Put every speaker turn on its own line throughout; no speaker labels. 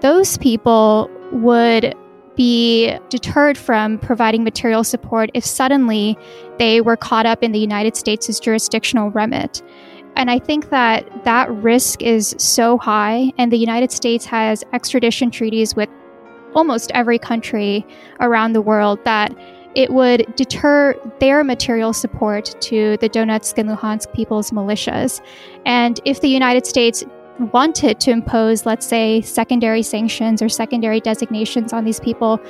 those people would be deterred from providing material support if suddenly they were caught up in the United States' jurisdictional remit. And I think that that risk is so high, and the United States has extradition treaties with almost every country around the world that it would deter their material support to the Donetsk and Luhansk people's militias. And if the United States wanted to impose, let's say, secondary sanctions or secondary designations on these people,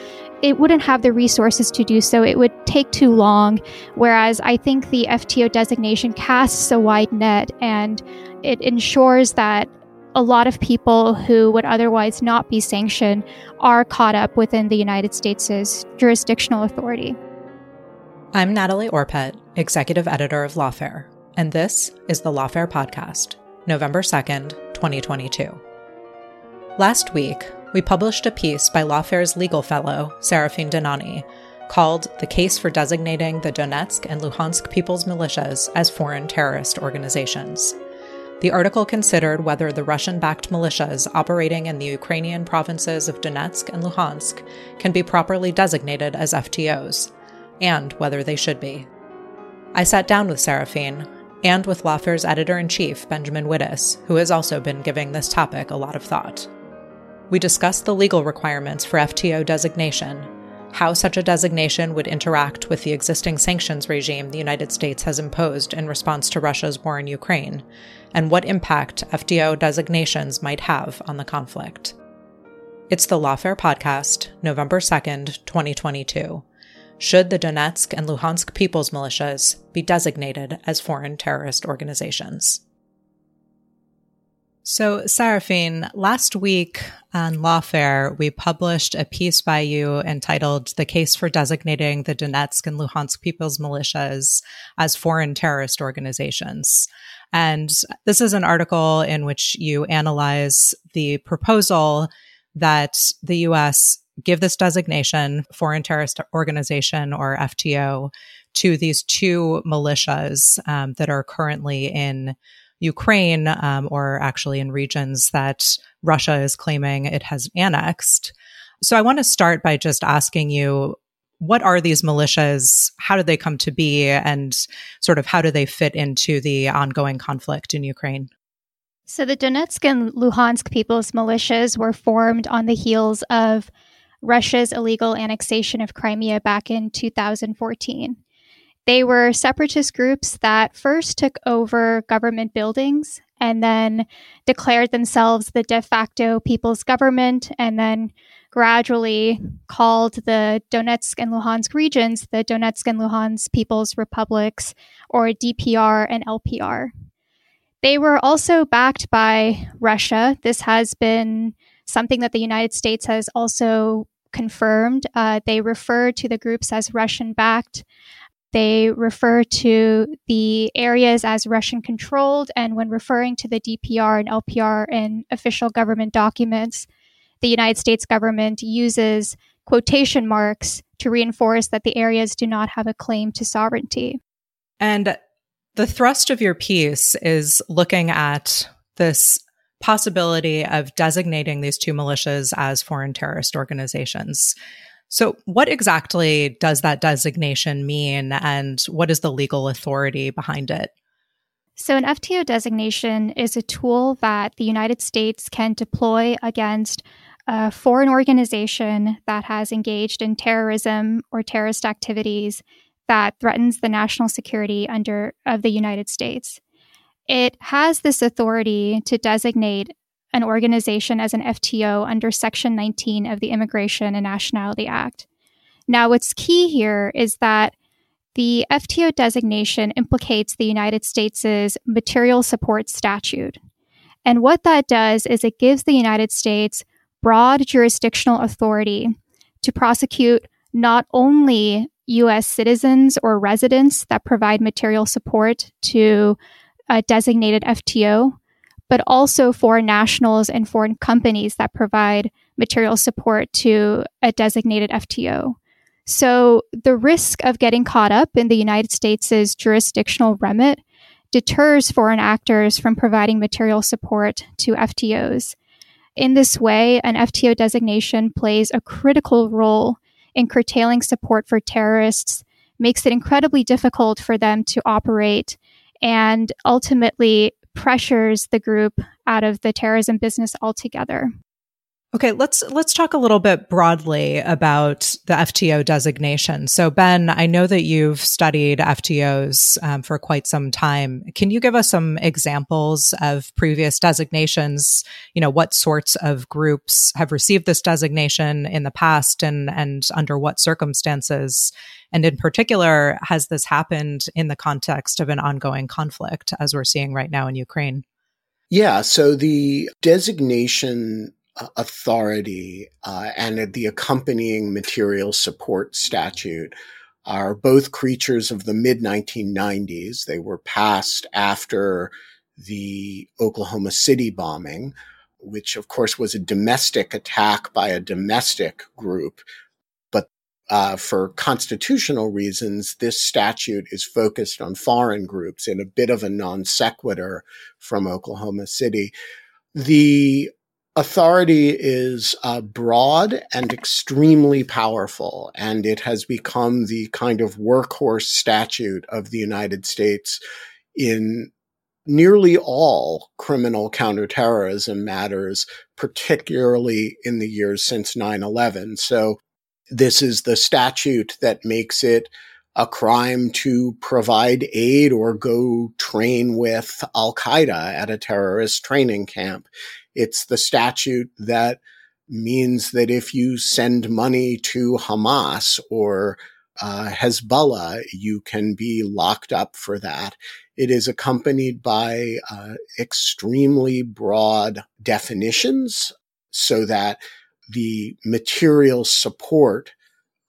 it wouldn't have the resources to do so. It would take too long. Whereas I think the FTO designation casts a wide net and it ensures that a lot of people who would otherwise not be sanctioned are caught up within the United States' jurisdictional authority.
I'm Natalie Orpett, executive editor of Lawfare, and this is the Lawfare Podcast, November 2nd, 2022. Last week, we published a piece by Lawfare's legal fellow, Saraphin Dhanani, called The Case for Designating the Donetsk and Luhansk People's Militias as Foreign Terrorist Organizations. The article considered whether the Russian backed militias operating in the Ukrainian provinces of Donetsk and Luhansk can be properly designated as FTOs, and whether they should be. I sat down with Saraphin and with Lawfare's editor in chief, Benjamin Wittes, who has also been giving this topic a lot of thought. We discussed the legal requirements for FTO designation, how such a designation would interact with the existing sanctions regime the United States has imposed in response to Russia's war in Ukraine, and what impact FTO designations might have on the conflict. It's the Lawfare Podcast, November 2nd, 2022 should the Donetsk and Luhansk People's Militias be designated as foreign terrorist organizations. So, Saraphin, last week on Lawfare, we published a piece by you entitled The Case for Designating the Donetsk and Luhansk People's Militias as Foreign Terrorist Organizations. And this is an article in which you analyze the proposal that the US give this designation, Foreign Terrorist Organization or FTO, to these two militias um, that are currently in Ukraine um, or actually in regions that Russia is claiming it has annexed. So I want to start by just asking you what are these militias? How did they come to be? And sort of how do they fit into the ongoing conflict in Ukraine?
So, the Donetsk and Luhansk People's Militias were formed on the heels of Russia's illegal annexation of Crimea back in 2014. They were separatist groups that first took over government buildings and then declared themselves the de facto people's government and then gradually called the Donetsk and Luhansk regions the Donetsk and Luhansk People's Republics or DPR and LPR. They were also backed by Russia. This has been something that the United States has also confirmed. Uh, they refer to the groups as Russian backed. They refer to the areas as Russian controlled. And when referring to the DPR and LPR in official government documents, the United States government uses quotation marks to reinforce that the areas do not have a claim to sovereignty.
And the thrust of your piece is looking at this possibility of designating these two militias as foreign terrorist organizations. So, what exactly does that designation mean, and what is the legal authority behind it?
So, an FTO designation is a tool that the United States can deploy against a foreign organization that has engaged in terrorism or terrorist activities that threatens the national security under of the United States. It has this authority to designate an organization as an FTO under Section 19 of the Immigration and Nationality Act. Now, what's key here is that the FTO designation implicates the United States' material support statute. And what that does is it gives the United States broad jurisdictional authority to prosecute not only U.S. citizens or residents that provide material support to a designated FTO, but also foreign nationals and foreign companies that provide material support to a designated FTO. So the risk of getting caught up in the United States' jurisdictional remit deters foreign actors from providing material support to FTOs. In this way, an FTO designation plays a critical role in curtailing support for terrorists, makes it incredibly difficult for them to operate, and ultimately pressures the group out of the terrorism business altogether.
Okay, let's let's talk a little bit broadly about the FTO designation. So, Ben, I know that you've studied FTOs um, for quite some time. Can you give us some examples of previous designations? You know, what sorts of groups have received this designation in the past, and and under what circumstances? And in particular, has this happened in the context of an ongoing conflict, as we're seeing right now in Ukraine?
Yeah, so the designation authority uh, and the accompanying material support statute are both creatures of the mid 1990s. They were passed after the Oklahoma City bombing, which of course was a domestic attack by a domestic group. But uh, for constitutional reasons, this statute is focused on foreign groups in a bit of a non sequitur from Oklahoma City. The authority is uh, broad and extremely powerful, and it has become the kind of workhorse statute of the United States in nearly all criminal counterterrorism matters, particularly in the years since 9 11. So, this is the statute that makes it a crime to provide aid or go train with Al Qaeda at a terrorist training camp. It's the statute that means that if you send money to Hamas or uh, Hezbollah, you can be locked up for that. It is accompanied by uh, extremely broad definitions so that the material support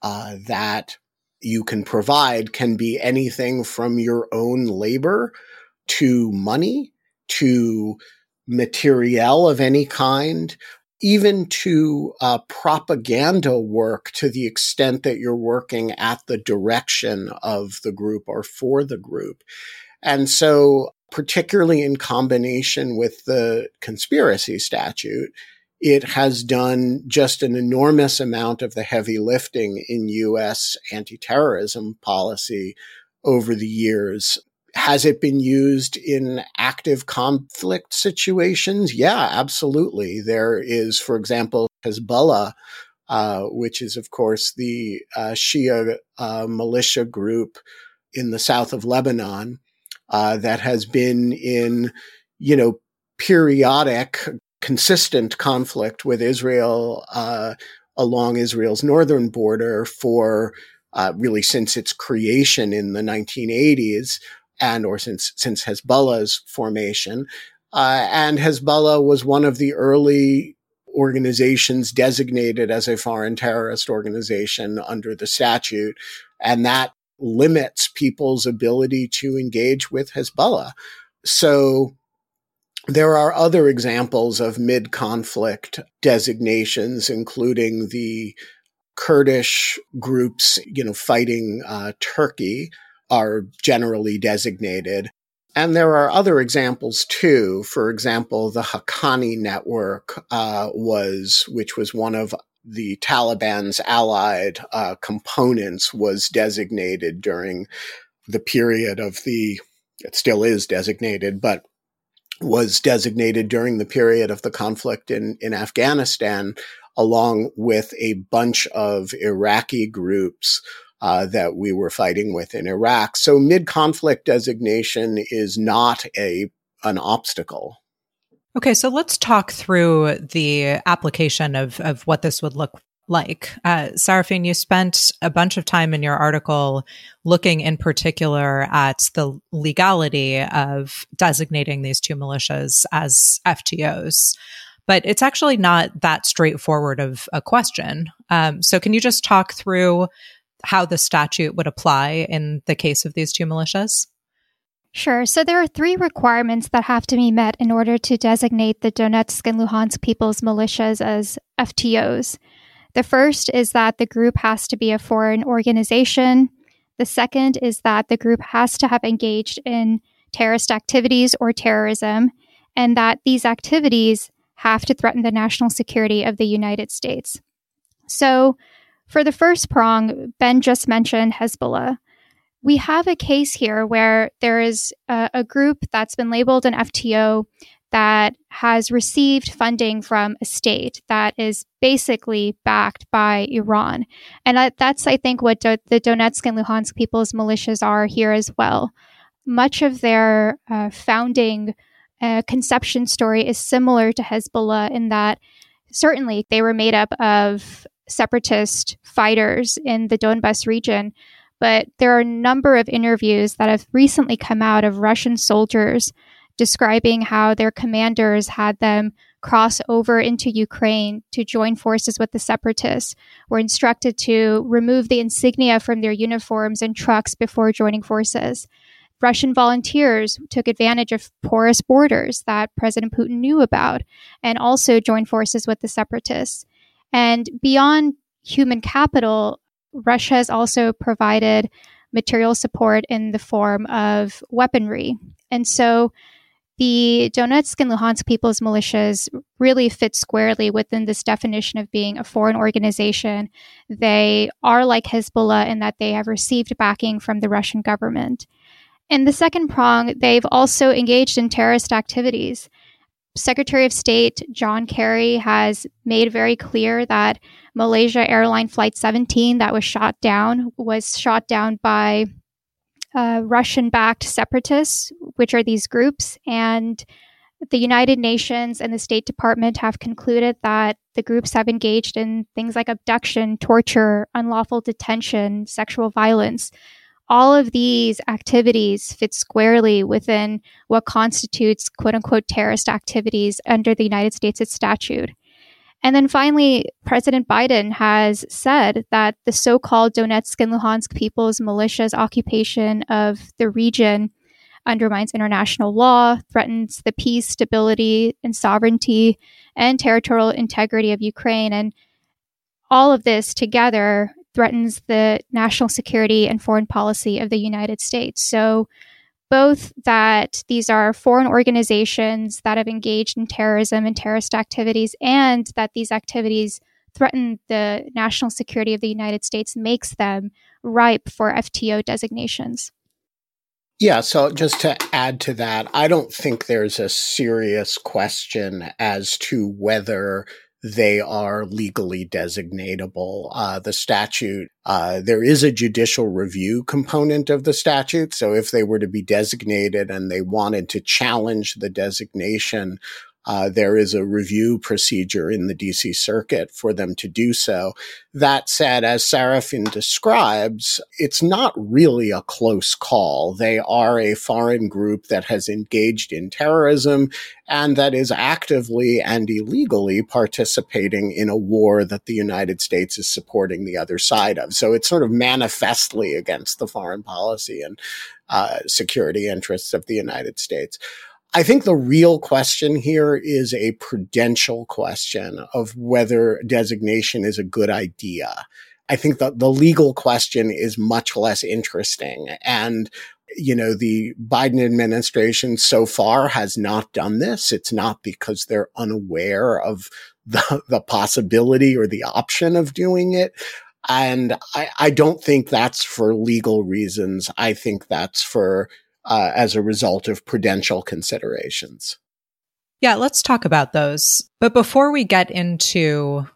uh, that you can provide can be anything from your own labor to money to materiel of any kind, even to uh, propaganda work to the extent that you're working at the direction of the group or for the group. And so, particularly in combination with the conspiracy statute, it has done just an enormous amount of the heavy lifting in U.S. anti terrorism policy over the years. Has it been used in active conflict situations? Yeah, absolutely. There is, for example, Hezbollah, uh, which is, of course, the uh, Shia uh, militia group in the south of Lebanon uh, that has been in, you know, periodic, consistent conflict with Israel uh, along Israel's northern border for uh, really since its creation in the 1980s and or since since Hezbollah's formation. Uh, and Hezbollah was one of the early organizations designated as a foreign terrorist organization under the statute, and that limits people's ability to engage with Hezbollah. So there are other examples of mid conflict designations, including the Kurdish groups, you know, fighting uh, Turkey are generally designated. And there are other examples too. For example, the Haqqani network uh, was, which was one of the Taliban's allied uh, components was designated during the period of the, it still is designated, but was designated during the period of the conflict in, in Afghanistan, along with a bunch of Iraqi groups uh, that we were fighting with in Iraq. So mid conflict designation is not a an obstacle.
Okay, so let's talk through the application of, of what this would look like. Uh, Saraphin, you spent a bunch of time in your article looking in particular at the legality of designating these two militias as FTOs. But it's actually not that straightforward of a question. Um, so, can you just talk through how the statute would apply in the case of these two militias?
Sure. So there are three requirements that have to be met in order to designate the Donetsk and Luhansk people's militias as FTOs. The first is that the group has to be a foreign organization. The second is that the group has to have engaged in terrorist activities or terrorism, and that these activities have to threaten the national security of the United States. So, for the first prong, Ben just mentioned Hezbollah we have a case here where there is a, a, group that's been labeled an FTO that has received funding from a state that is basically backed by Iran. And that's, I think, what do, the Donetsk and Luhansk people's militias are here as well. Much of their uh, founding uh, conception story is similar to Hezbollah in that certainly they were made up of separatist fighters in the Donbas region but there are a number of interviews that have recently come out of Russian soldiers describing how their commanders had them cross over into Ukraine to join forces with the separatists, were instructed to remove the insignia from their uniforms and trucks before joining forces. Russian volunteers took advantage of porous borders that President Putin knew about and also joined forces with the separatists. And beyond human capital, Russia has also provided material support in the form of weaponry. And so the Donetsk and Luhansk People's Militias really fit squarely within this definition of being a foreign organization. They are like Hezbollah in that they have received backing from the Russian government. In the second prong, they've also engaged in terrorist activities. Secretary of State John Kerry has made very clear that Malaysia Airline Flight 17 that was shot down was shot down by uh, Russian backed separatists, which are these groups. And the United Nations and the State Department have concluded that the groups have engaged in things like abduction, torture, unlawful detention, sexual violence. All of these activities fit squarely within what constitutes quote unquote terrorist activities under the United States statute. And then finally, President Biden has said that the so called Donetsk and Luhansk people's militias occupation of the region undermines international law, threatens the peace, stability, and sovereignty and territorial integrity of Ukraine. And all of this together threatens the national security and foreign policy of the United States. So both that these are foreign organizations that have engaged in terrorism and terrorist activities, and that these activities threaten the national security of the United States makes them ripe for FTO designations.
Yeah, so just to add to that, I don't think there's a serious question as to whether they are legally designatable. Uh, the statute, uh, there is a judicial review component of the statute. So if they were to be designated and they wanted to challenge the designation, uh, there is a review procedure in the DC circuit for them to do so. That said, as Saraphin describes, it's not really a close call. They are a foreign group that has engaged in terrorism and that is actively and illegally participating in a war that the United States is supporting the other side of. So it's sort of manifestly against the foreign policy and uh, security interests of the United States. I think the real question here is a prudential question of whether designation is a good idea. I think that the legal question is much less interesting. And you know, the Biden administration so far has not done this. It's not because they're unaware of the, the possibility or the option of doing it. And I, I don't think that's for legal reasons. I think that's for, uh, as a result of prudential considerations.
Yeah, let's talk about those. But before we get into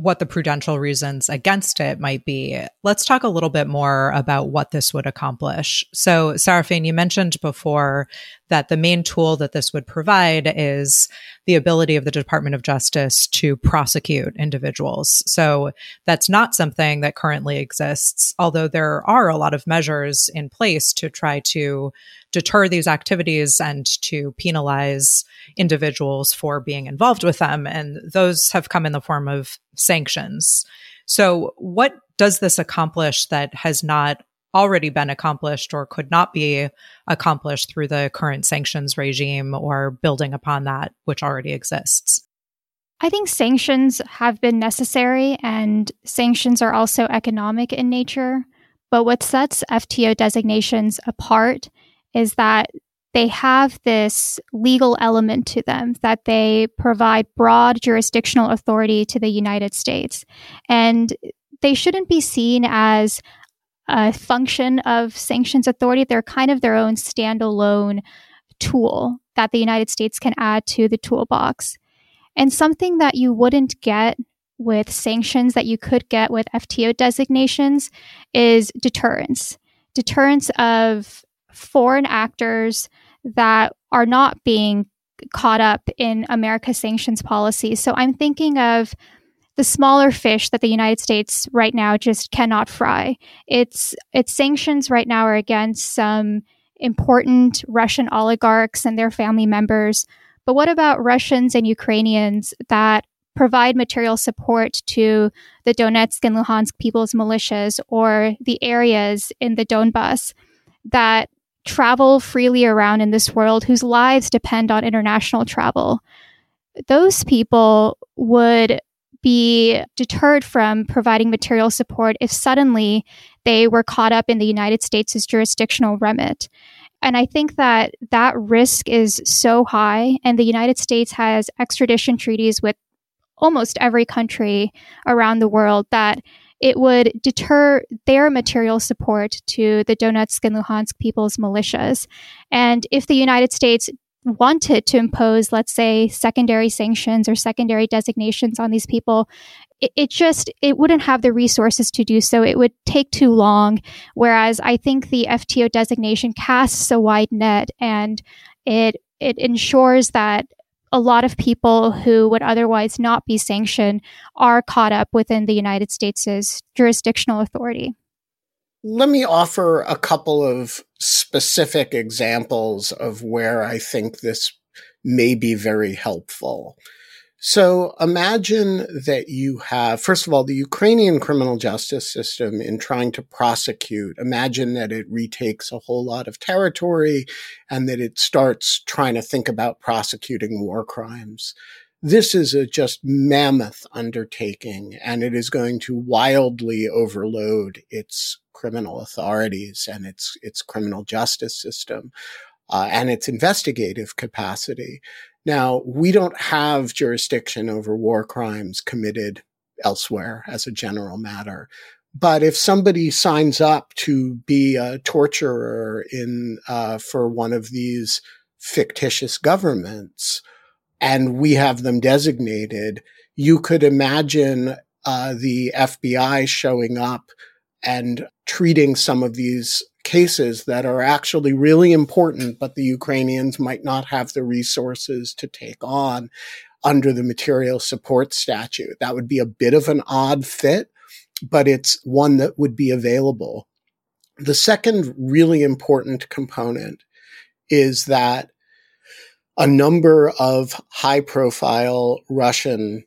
what the prudential reasons against it might be, let's talk a little bit more about what this would accomplish. So, Saraphin, you mentioned before that the main tool that this would provide is the ability of the Department of Justice to prosecute individuals. So, that's not something that currently exists, although there are a lot of measures in place to try to deter these activities and to penalize individuals for being involved with them. And those have come in the form of sanctions. So, what does this accomplish that has not already been accomplished or could not be accomplished through the current sanctions regime or building upon that which already exists?
I think sanctions have been necessary and sanctions are also economic in nature. But what sets FTO designations apart is that they have this legal element to them that they provide broad jurisdictional authority to the United States. And they shouldn't be seen as a function of sanctions authority. They're kind of their own standalone tool that the United States can add to the toolbox. And something that you wouldn't get with sanctions that you could get with FTO designations is deterrence. Deterrence of foreign actors that are not being caught up in America's sanctions policy. So I'm thinking of the smaller fish that the United States right now just cannot fry. Its its sanctions right now are against some important Russian oligarchs and their family members. But what about Russians and Ukrainians that provide material support to the Donetsk and Luhansk people's militias or the areas in the Donbas that travel freely around in this world, whose lives depend on international travel, those people would be deterred from providing material support if suddenly they were caught up in the United States' jurisdictional remit. And I think that that risk is so high, and the United States has extradition treaties with almost every country around the world that it would deter their material support to the Donetsk and Luhansk people's militias. And if the United States wanted to impose, let's say, secondary sanctions or secondary designations on these people, it, it, just it wouldn't have the resources to do so. It would take too long. Whereas I think the FTO designation casts a wide net and it it ensures that a lot of people who would otherwise not be sanctioned are caught up within the United States' jurisdictional authority.
Let me offer a couple of specific examples of where I think this may be very helpful. So imagine that you have, first of all, the Ukrainian criminal justice system in trying to prosecute. Imagine that it retakes a whole lot of territory and that it starts trying to think about prosecuting war crimes. This is a just mammoth undertaking and it is going to wildly overload its criminal authorities and its, its criminal justice system. Uh, and its investigative capacity. Now, we don't have jurisdiction over war crimes committed elsewhere as a general matter. But if somebody signs up to be a torturer in uh, for one of these fictitious governments, and we have them designated, you could imagine uh, the FBI showing up and treating some of these cases that are actually really important, but the Ukrainians might not have the resources to take on under the material support statute. That would be a bit of an odd fit, but it's one that would be available. The second really important component is that a number of high profile Russian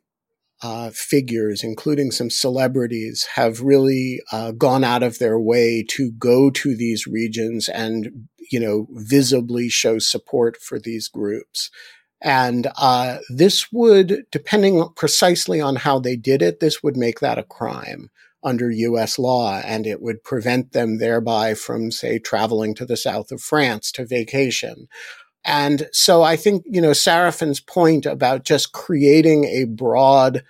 uh, figures, including some celebrities, have really uh, gone out of their way to go to these regions and, you know, visibly show support for these groups. And uh, this would, depending precisely on how they did it, this would make that a crime. under US law, and it would prevent them thereby from, say, traveling to the south of France to vacation. And so I think, you know, Saraphin's point about just creating a broad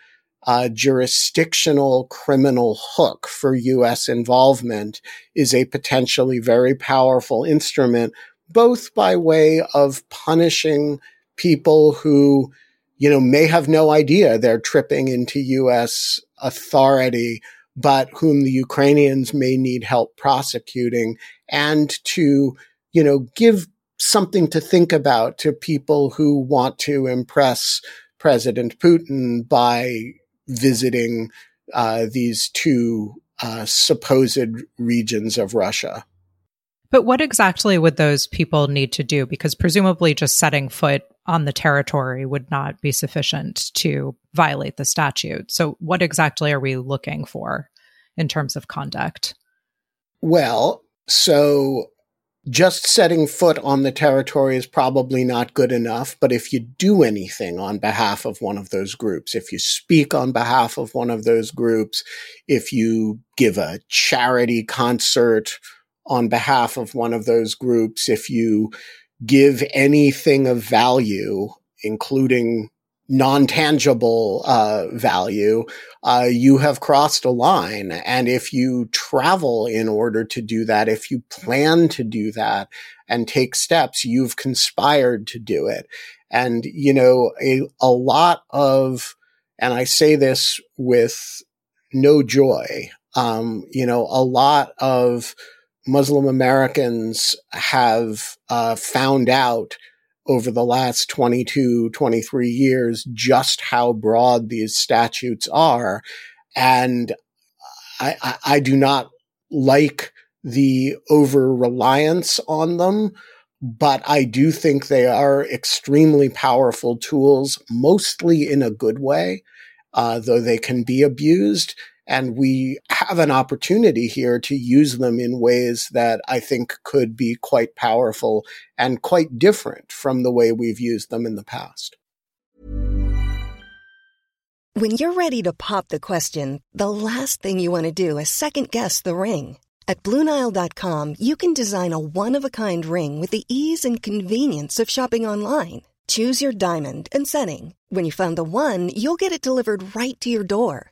uh, jurisdictional criminal hook for U.S. involvement is a potentially very powerful instrument, both by way of punishing people who, you know, may have no idea they're tripping into U.S. authority, but whom the Ukrainians may need help prosecuting and to, you know, give something to think about to people who want to impress President Putin by visiting uh, these two uh, supposed regions of Russia.
But what exactly would those people need to do? Because presumably just setting foot on the territory would not be sufficient to violate the statute. So, what exactly are we looking for in terms of conduct?
Well, so just setting foot on the territory is probably not good enough. But if you do anything on behalf of one of those groups, if you speak on behalf of one of those groups, if you give a charity concert on behalf of one of those groups, if you give anything of value, including non-tangible uh, value, uh, you have crossed a line. And if you travel in order to do that, if you plan to do that and take steps, you've conspired to do it. And, you know, a, a lot of, and I say this with no joy, um, you know, a lot of Muslim Americans have uh, found out over the last 22, 23 years just how broad these statutes are. And I, I, I do not like the over reliance on them, but I do think they are extremely powerful tools, mostly in a good way, uh, though they can be abused. And we have an opportunity here to use them in ways that I think could be quite powerful and quite different from the way we've used them in the past.
When you're ready to pop the question, the last thing you want to do is second guess the ring. At Bluenile.com, you can design a one of a kind ring with the ease and convenience of shopping online. Choose your diamond and setting. When you find the one, you'll get it delivered right to your door.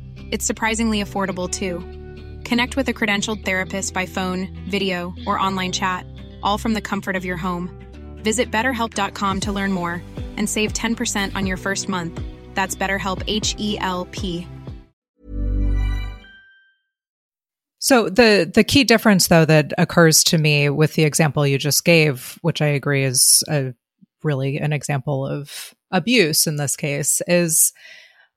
It's surprisingly affordable too. Connect with a credentialed therapist by phone, video, or online chat, all from the comfort of your home. Visit betterhelp.com to learn more and save 10% on your first month. That's BetterHelp H E L P.
So the the key difference though that occurs to me with the example you just gave, which I agree is a really an example of abuse in this case, is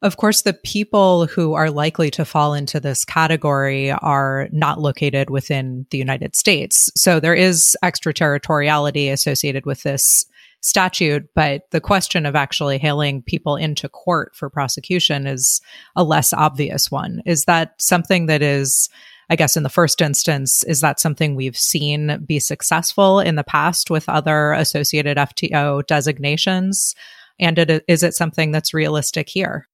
of course, the people who are likely to fall into this category are not located within the United States. So there is extraterritoriality associated with this statute, but the question of actually hailing people into court for prosecution is a less obvious one. Is that something that is, I guess, in the first instance, is that something we've seen be successful in the past with other associated FTO designations? And it, is it something that's realistic here?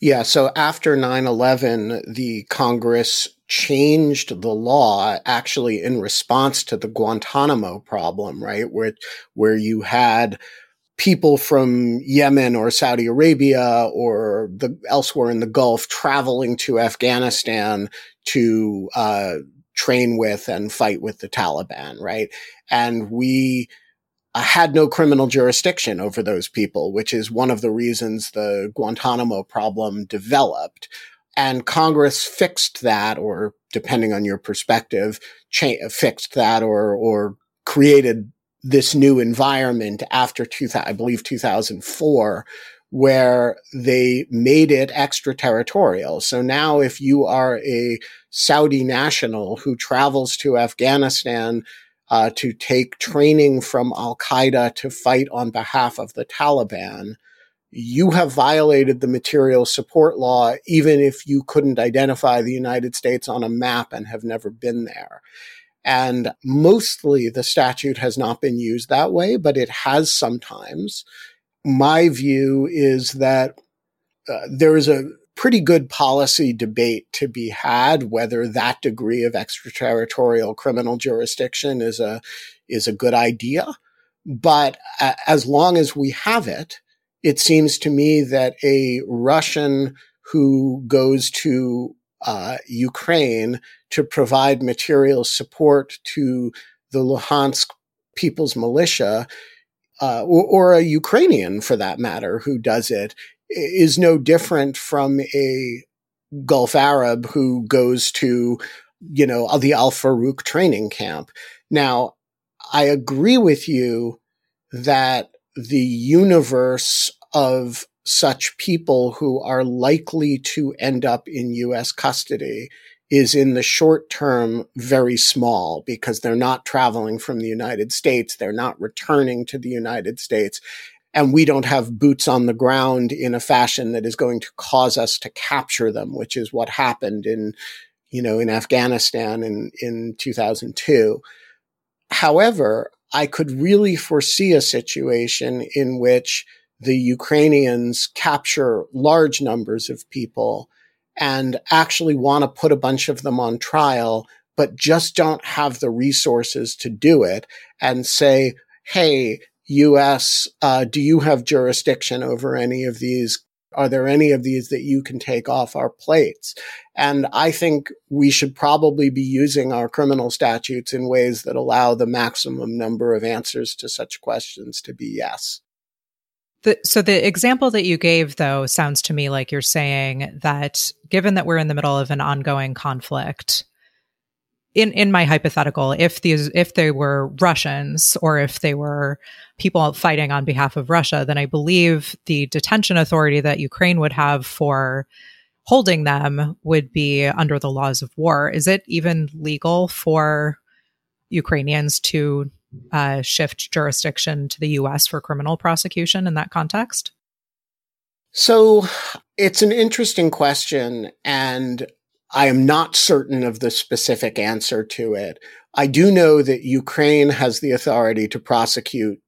Yeah. So after 9 11, the Congress changed the law actually in response to the Guantanamo problem, right? Where, where you had people from Yemen or Saudi Arabia or the elsewhere in the Gulf traveling to Afghanistan to uh, train with and fight with the Taliban, right? And we Uh, had no criminal jurisdiction over those people, which is one of the reasons the Guantanamo problem developed. And Congress fixed that, or depending on your perspective, cha- fixed that or, or created this new environment after 2000, I believe 2004 where they made it extraterritorial. So now if you are a Saudi national who travels to Afghanistan uh, to take training from Al Qaeda to fight on behalf of the Taliban, you have violated the material support law, even if you couldn't identify the United States on a map and have never been there. And mostly the statute has not been used that way, but it has sometimes. My view is that uh, there is a pretty good policy debate to be had whether that degree of extraterritorial criminal jurisdiction is a is a good idea. But as long as we have it, it seems to me that a Russian who goes to uh, Ukraine to provide material support to the Luhansk People's Militia, uh, or, or, a Ukrainian for that matter, who does it, is no different from a Gulf Arab who goes to, you know, the Al Farouk training camp. Now, I agree with you that the universe of such people who are likely to end up in U.S. custody is in the short term very small because they're not traveling from the United States. They're not returning to the United States. And we don't have boots on the ground in a fashion that is going to cause us to capture them, which is what happened in, you know, in Afghanistan in, in 2002. However, I could really foresee a situation in which the Ukrainians capture large numbers of people and actually want to put a bunch of them on trial, but just don't have the resources to do it and say, Hey, US, uh, do you have jurisdiction over any of these? Are there any of these that you can take off our plates? And I think we should probably be using our criminal statutes in ways that allow the maximum number of answers to such questions to be yes.
The, so the example that you gave though sounds to me like you're saying that given that we're in the middle of an ongoing conflict in in my hypothetical if these if they were Russians or if they were people fighting on behalf of Russia then I believe the detention authority that Ukraine would have for holding them would be under the laws of war is it even legal for Ukrainians to uh, shift jurisdiction to the US for criminal prosecution in that context?
So it's an interesting question, and I am not certain of the specific answer to it. I do know that Ukraine has the authority to prosecute,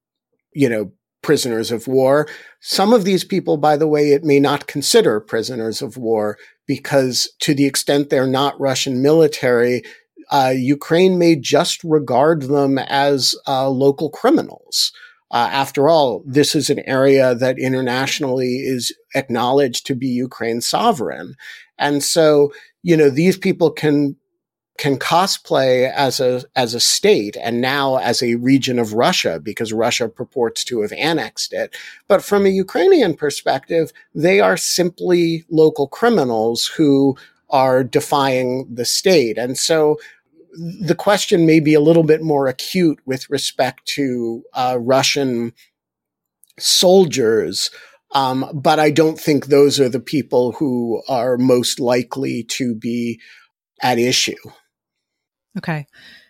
you know, prisoners of war. Some of these people, by the way, it may not consider prisoners of war because to the extent they're not Russian military, uh, Ukraine may just regard them as uh, local criminals. Uh, after all, this is an area that internationally is acknowledged to be Ukraine sovereign. And so, you know, these people can can cosplay as a as a state and now as a region of Russia because Russia purports to have annexed it. But from a Ukrainian perspective, they are simply local criminals who are defying the state. And so the question may be a little bit more acute with respect to uh, Russian soldiers. Um, but I don't think those are the people who are most likely to be at issue.
Okay.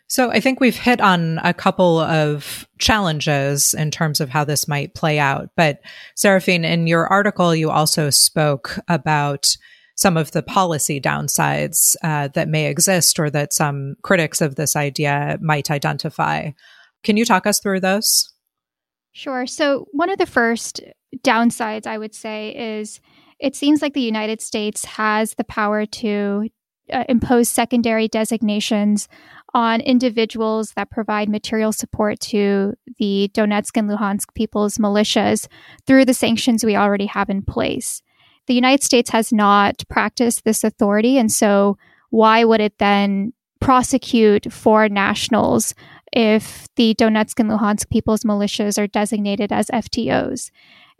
So I think we've hit on a couple of challenges in terms of how this might play out. But Saraphin, in your article, you also spoke about some of the policy downsides uh, that may exist or that some critics of this idea might identify. Can you talk us through those?
Sure. So, one of the first downsides I would say is it seems like the United States has the power to uh, impose secondary designations on individuals that provide material support to the Donetsk and Luhansk people's militias through the sanctions we already have in place the United States has not practiced this authority. And so, why would it then prosecute foreign nationals if the Donetsk and Luhansk people's militias are designated as FTOs?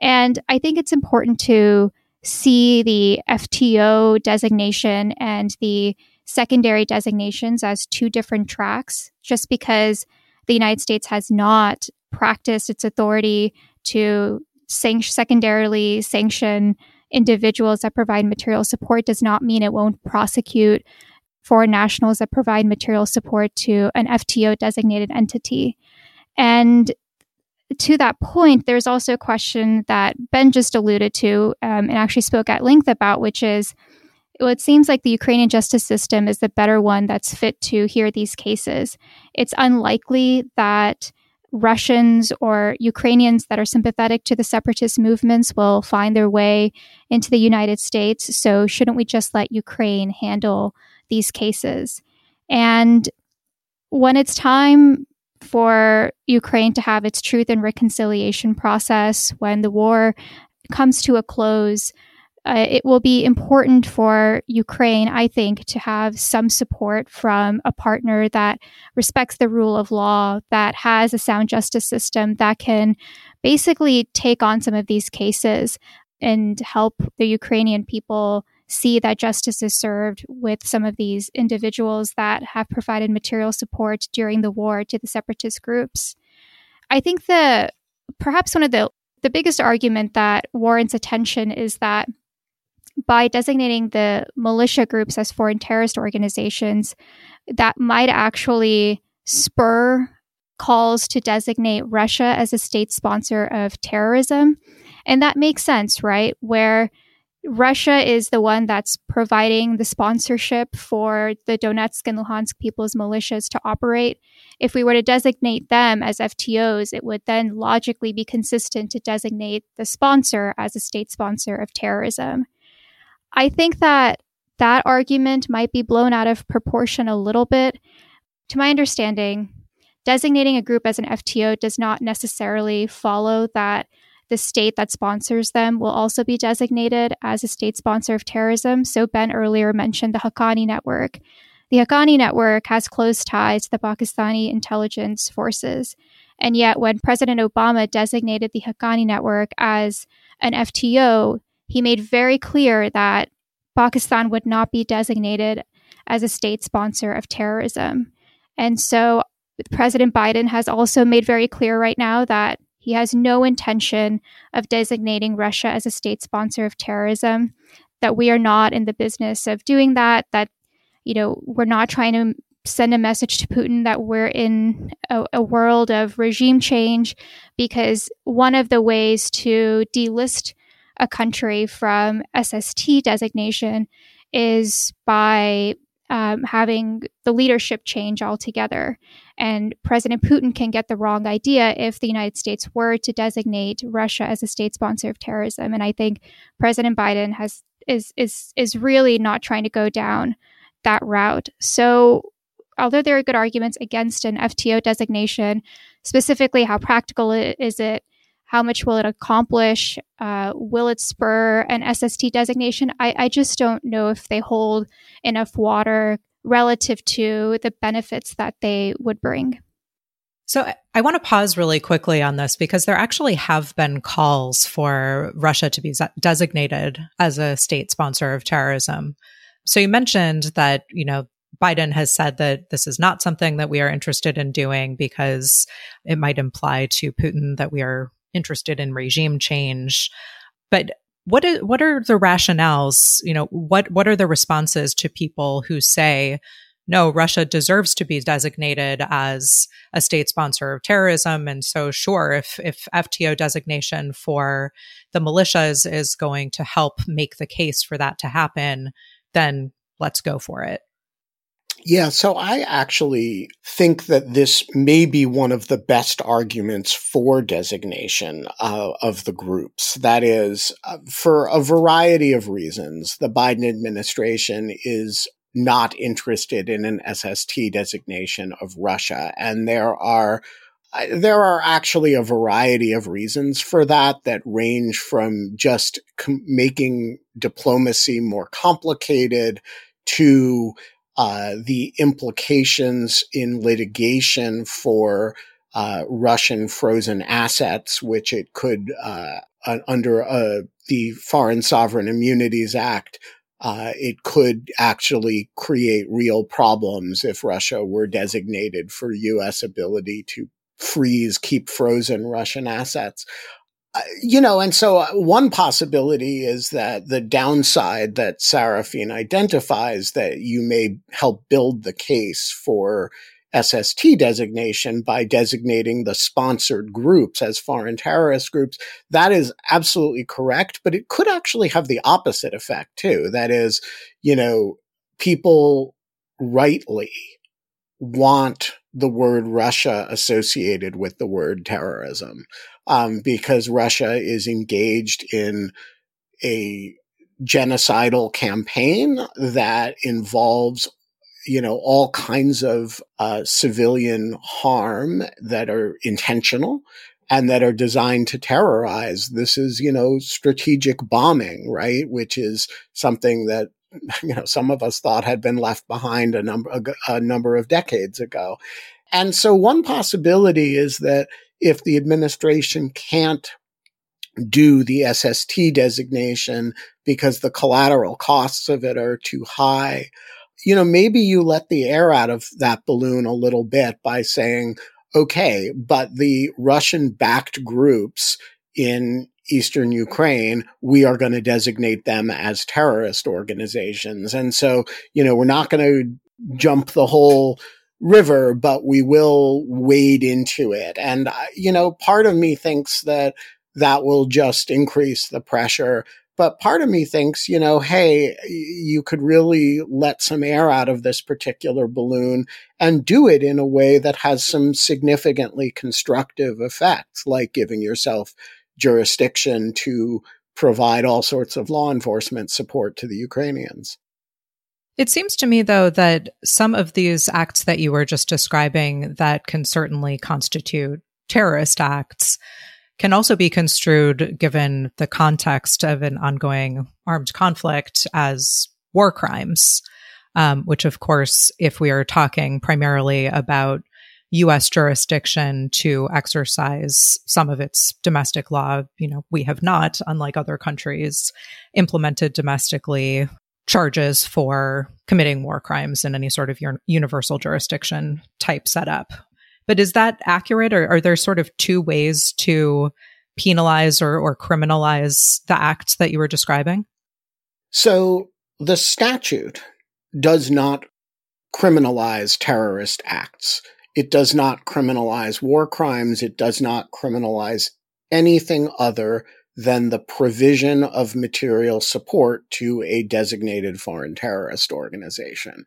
And I think it's important to see the FTO designation and the secondary designations as two different tracks, just because the United States has not practiced its authority to san- secondarily sanction individuals that provide material support does not mean it won't prosecute foreign nationals that provide material support to an FTO designated entity. And to that point, there's also a question that Ben just alluded to um, and actually spoke at length about, which is well, it seems like the Ukrainian justice system is the better one that's fit to hear these cases. It's unlikely that Russians or Ukrainians that are sympathetic to the separatist movements will find their way into the United States. So, shouldn't we just let Ukraine handle these cases? And when it's time for Ukraine to have its truth and reconciliation process, when the war comes to a close, uh, it will be important for Ukraine, I think, to have some support from a partner that respects the rule of law, that has a sound justice system, that can basically take on some of these cases and help the Ukrainian people see that justice is served with some of these individuals that have provided material support during the war to the separatist groups. I think the perhaps one of the the biggest argument that warrants attention is that by designating the militia groups as foreign terrorist organizations, that might actually spur calls to designate Russia as a state sponsor of terrorism. And that makes sense, right? Where Russia is the one that's providing the sponsorship for the Donetsk and Luhansk people's militias to operate. If we were to designate them as FTOs, it would then logically be consistent to designate the sponsor as a state sponsor of terrorism. I think that that argument might be blown out of proportion a little bit. To my understanding, designating a group as an FTO does not necessarily follow that the state that sponsors them will also be designated as a state sponsor of terrorism. So, Ben earlier mentioned the Haqqani Network. The Haqqani Network has close ties to the Pakistani intelligence forces. And yet, when President Obama designated the Haqqani Network as an FTO, he made very clear that Pakistan would not be designated as a state sponsor of terrorism. And so President Biden has also made very clear right now that he has no intention of designating Russia as a state sponsor of terrorism, that we are not in the business of doing that, that, you know, we're not trying to send a message to Putin that we're in a, a world of regime change, because one of the ways to delist a country from SST designation is by um, having the leadership change altogether. And President Putin can get the wrong idea if the United States were to designate Russia as a state sponsor of terrorism. And I think President Biden has is is is really not trying to go down that route. So although there are good arguments against an FTO designation, specifically how practical is it how much will it accomplish? Uh, will it spur an SST designation? I, I just don't know if they hold enough water relative to the benefits that they would bring.
So I want to pause really quickly on this because there actually have been calls for Russia to be designated as a state sponsor of terrorism. So you mentioned that, you know, Biden has said that this is not something that we are interested in doing because it might imply to Putin that we are interested in regime change. But what is, what are the rationales? You know, what what are the responses to people who say, no, Russia deserves to be designated as a state sponsor of terrorism. And so, sure, if, if FTO designation for the militias is going to help make the case for that to happen, then let's go for it.
Yeah, so I actually think that this may be one of the best arguments for designation uh, of the groups. That is, uh, for a variety of reasons, the Biden administration is not interested in an SST designation of Russia. And there are there are actually a variety of reasons for that that range from just com- making diplomacy more complicated to uh, the implications in litigation for uh, Russian frozen assets, which it could, uh, under uh, the Foreign Sovereign Immunities Act, uh, it could actually create real problems if Russia were designated for U.S. ability to freeze, keep frozen Russian assets. You know, and so uh, one possibility is that the downside that Saraphin identifies that you may help build the case for SST designation by designating the sponsored groups as foreign terrorist groups. That is absolutely correct, but it could actually have the opposite effect too. That is, you know, people rightly want the word Russia associated with the word terrorism um, because Russia is engaged in a genocidal campaign that involves you know all kinds of uh, civilian harm that are intentional and that are designed to terrorize. This is you know strategic bombing right? Which is something that you know some of us thought had been left behind a number a, a number of decades ago. And so one possibility is that if the administration can't do the SST designation because the collateral costs of it are too high, you know, maybe you let the air out of that balloon a little bit by saying, okay, but the Russian backed groups in Eastern Ukraine, we are going to designate them as terrorist organizations. And so, you know, we're not going to jump the whole river, but we will wade into it. And, uh, you know, part of me thinks that that will just increase the pressure. But part of me thinks, you know, hey, you could really let some air out of this particular balloon and do it in a way that has some significantly constructive effects, like giving yourself jurisdiction to provide all sorts of law enforcement support to the Ukrainians.
It seems to me, though, that some of these acts that you were just describing that can certainly constitute terrorist acts can also be construed, given the context of an ongoing armed conflict, as war crimes. Um, which, of course, if we are talking primarily about US jurisdiction to exercise some of its domestic law, you know, we have not, unlike other countries, implemented domestically charges for committing war crimes in any sort of universal jurisdiction type setup. But is that accurate, or are there sort of two ways to penalize or, or criminalize the acts that you were describing?
So the statute does not criminalize terrorist acts. It does not criminalize war crimes. It does not criminalize anything other than the provision of material support to a designated foreign terrorist organization.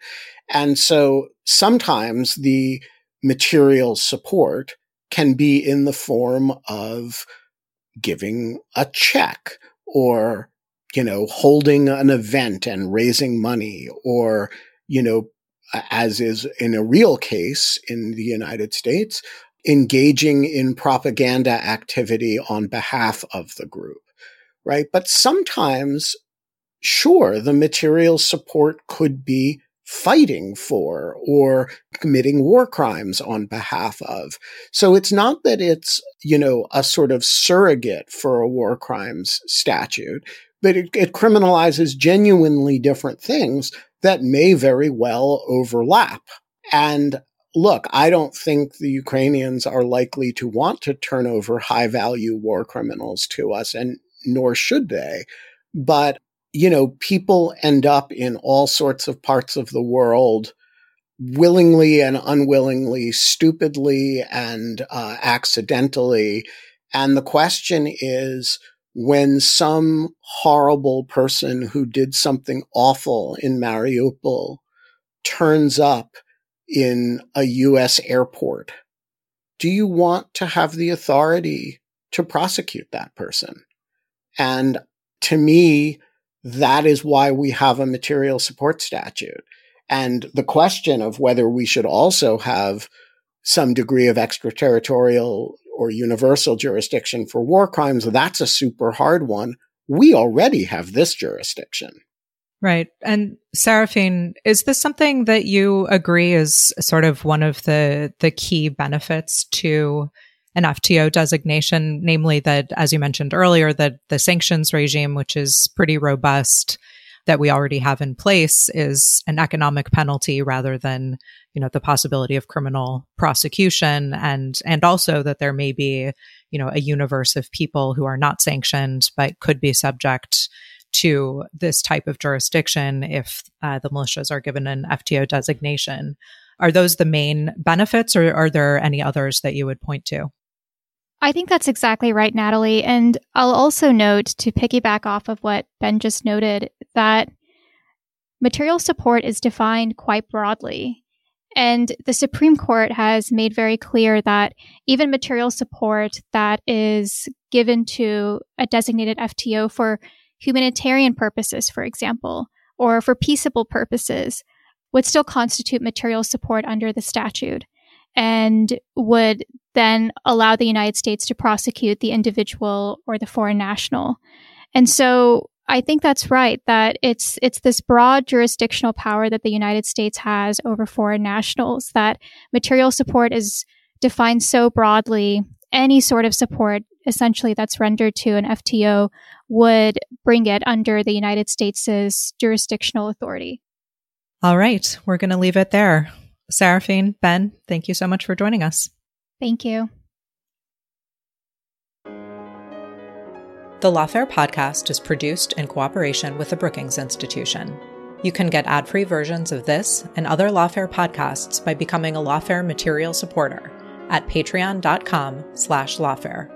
And so sometimes the material support can be in the form of giving a check or, you know, holding an event and raising money or, you know, as is in a real case in the United States, engaging in propaganda activity on behalf of the group, right? But sometimes, sure, the material support could be fighting for or committing war crimes on behalf of. So it's not that it's, you know, a sort of surrogate for a war crimes statute, but it, it criminalizes genuinely different things that may very well overlap. And look, I don't think the Ukrainians are likely to want to turn over high value war criminals to us, and nor should they. But, you know, people end up in all sorts of parts of the world willingly and unwillingly, stupidly and uh, accidentally. And the question is, when some horrible person who did something awful in Mariupol turns up in a US airport, do you want to have the authority to prosecute that person? And to me, that is why we have a material support statute. And the question of whether we should also have some degree of extraterritorial or universal jurisdiction for war crimes, that's a super hard one. We already have this jurisdiction.
Right. And Saraphin, is this something that you agree is sort of one of the the key benefits to an FTO designation, namely that, as you mentioned earlier, that the sanctions regime, which is pretty robust, that we already have in place is an economic penalty rather than, you know, the possibility of criminal prosecution and, and also that there may be, you know, a universe of people who are not sanctioned but could be subject to this type of jurisdiction if uh, the militias are given an FTO designation. Are those the main benefits or are there any others that you would point to?
I think that's exactly right, Natalie. And I'll also note to piggyback off of what Ben just noted that material support is defined quite broadly. And the Supreme Court has made very clear that even material support that is given to a designated FTO for humanitarian purposes, for example, or for peaceable purposes, would still constitute material support under the statute and would then allow the United States to prosecute the individual or the foreign national. And so I think that's right that it's it's this broad jurisdictional power that the United States has over foreign nationals that material support is defined so broadly any sort of support essentially that's rendered to an FTO would bring it under the United States' jurisdictional authority.
All right, we're going to leave it there. Saraphin, Ben, thank you so much for joining us.
Thank you.
The Lawfare podcast is produced in cooperation with the Brookings Institution. You can get ad-free versions of this and other Lawfare podcasts by becoming a Lawfare material supporter at patreon.com slash lawfare.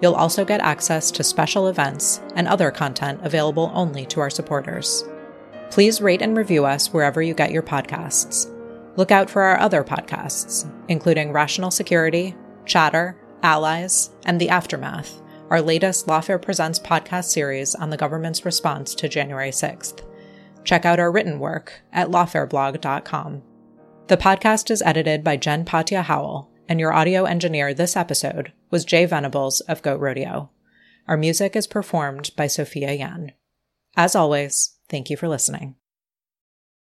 You'll also get access to special events and other content available only to our supporters. Please rate and review us wherever you get your podcasts. Look out for our other podcasts, including Rational Security, Chatter, Allies, and The Aftermath, our latest Lawfare Presents podcast series on the government's response to January 6th. Check out our written work at lawfareblog.com. The podcast is edited by Jen Patja Howell, and your audio engineer this episode was Jay Venables of Goat Rodeo. Our music is performed by Sophia Yan. As always, thank you for listening.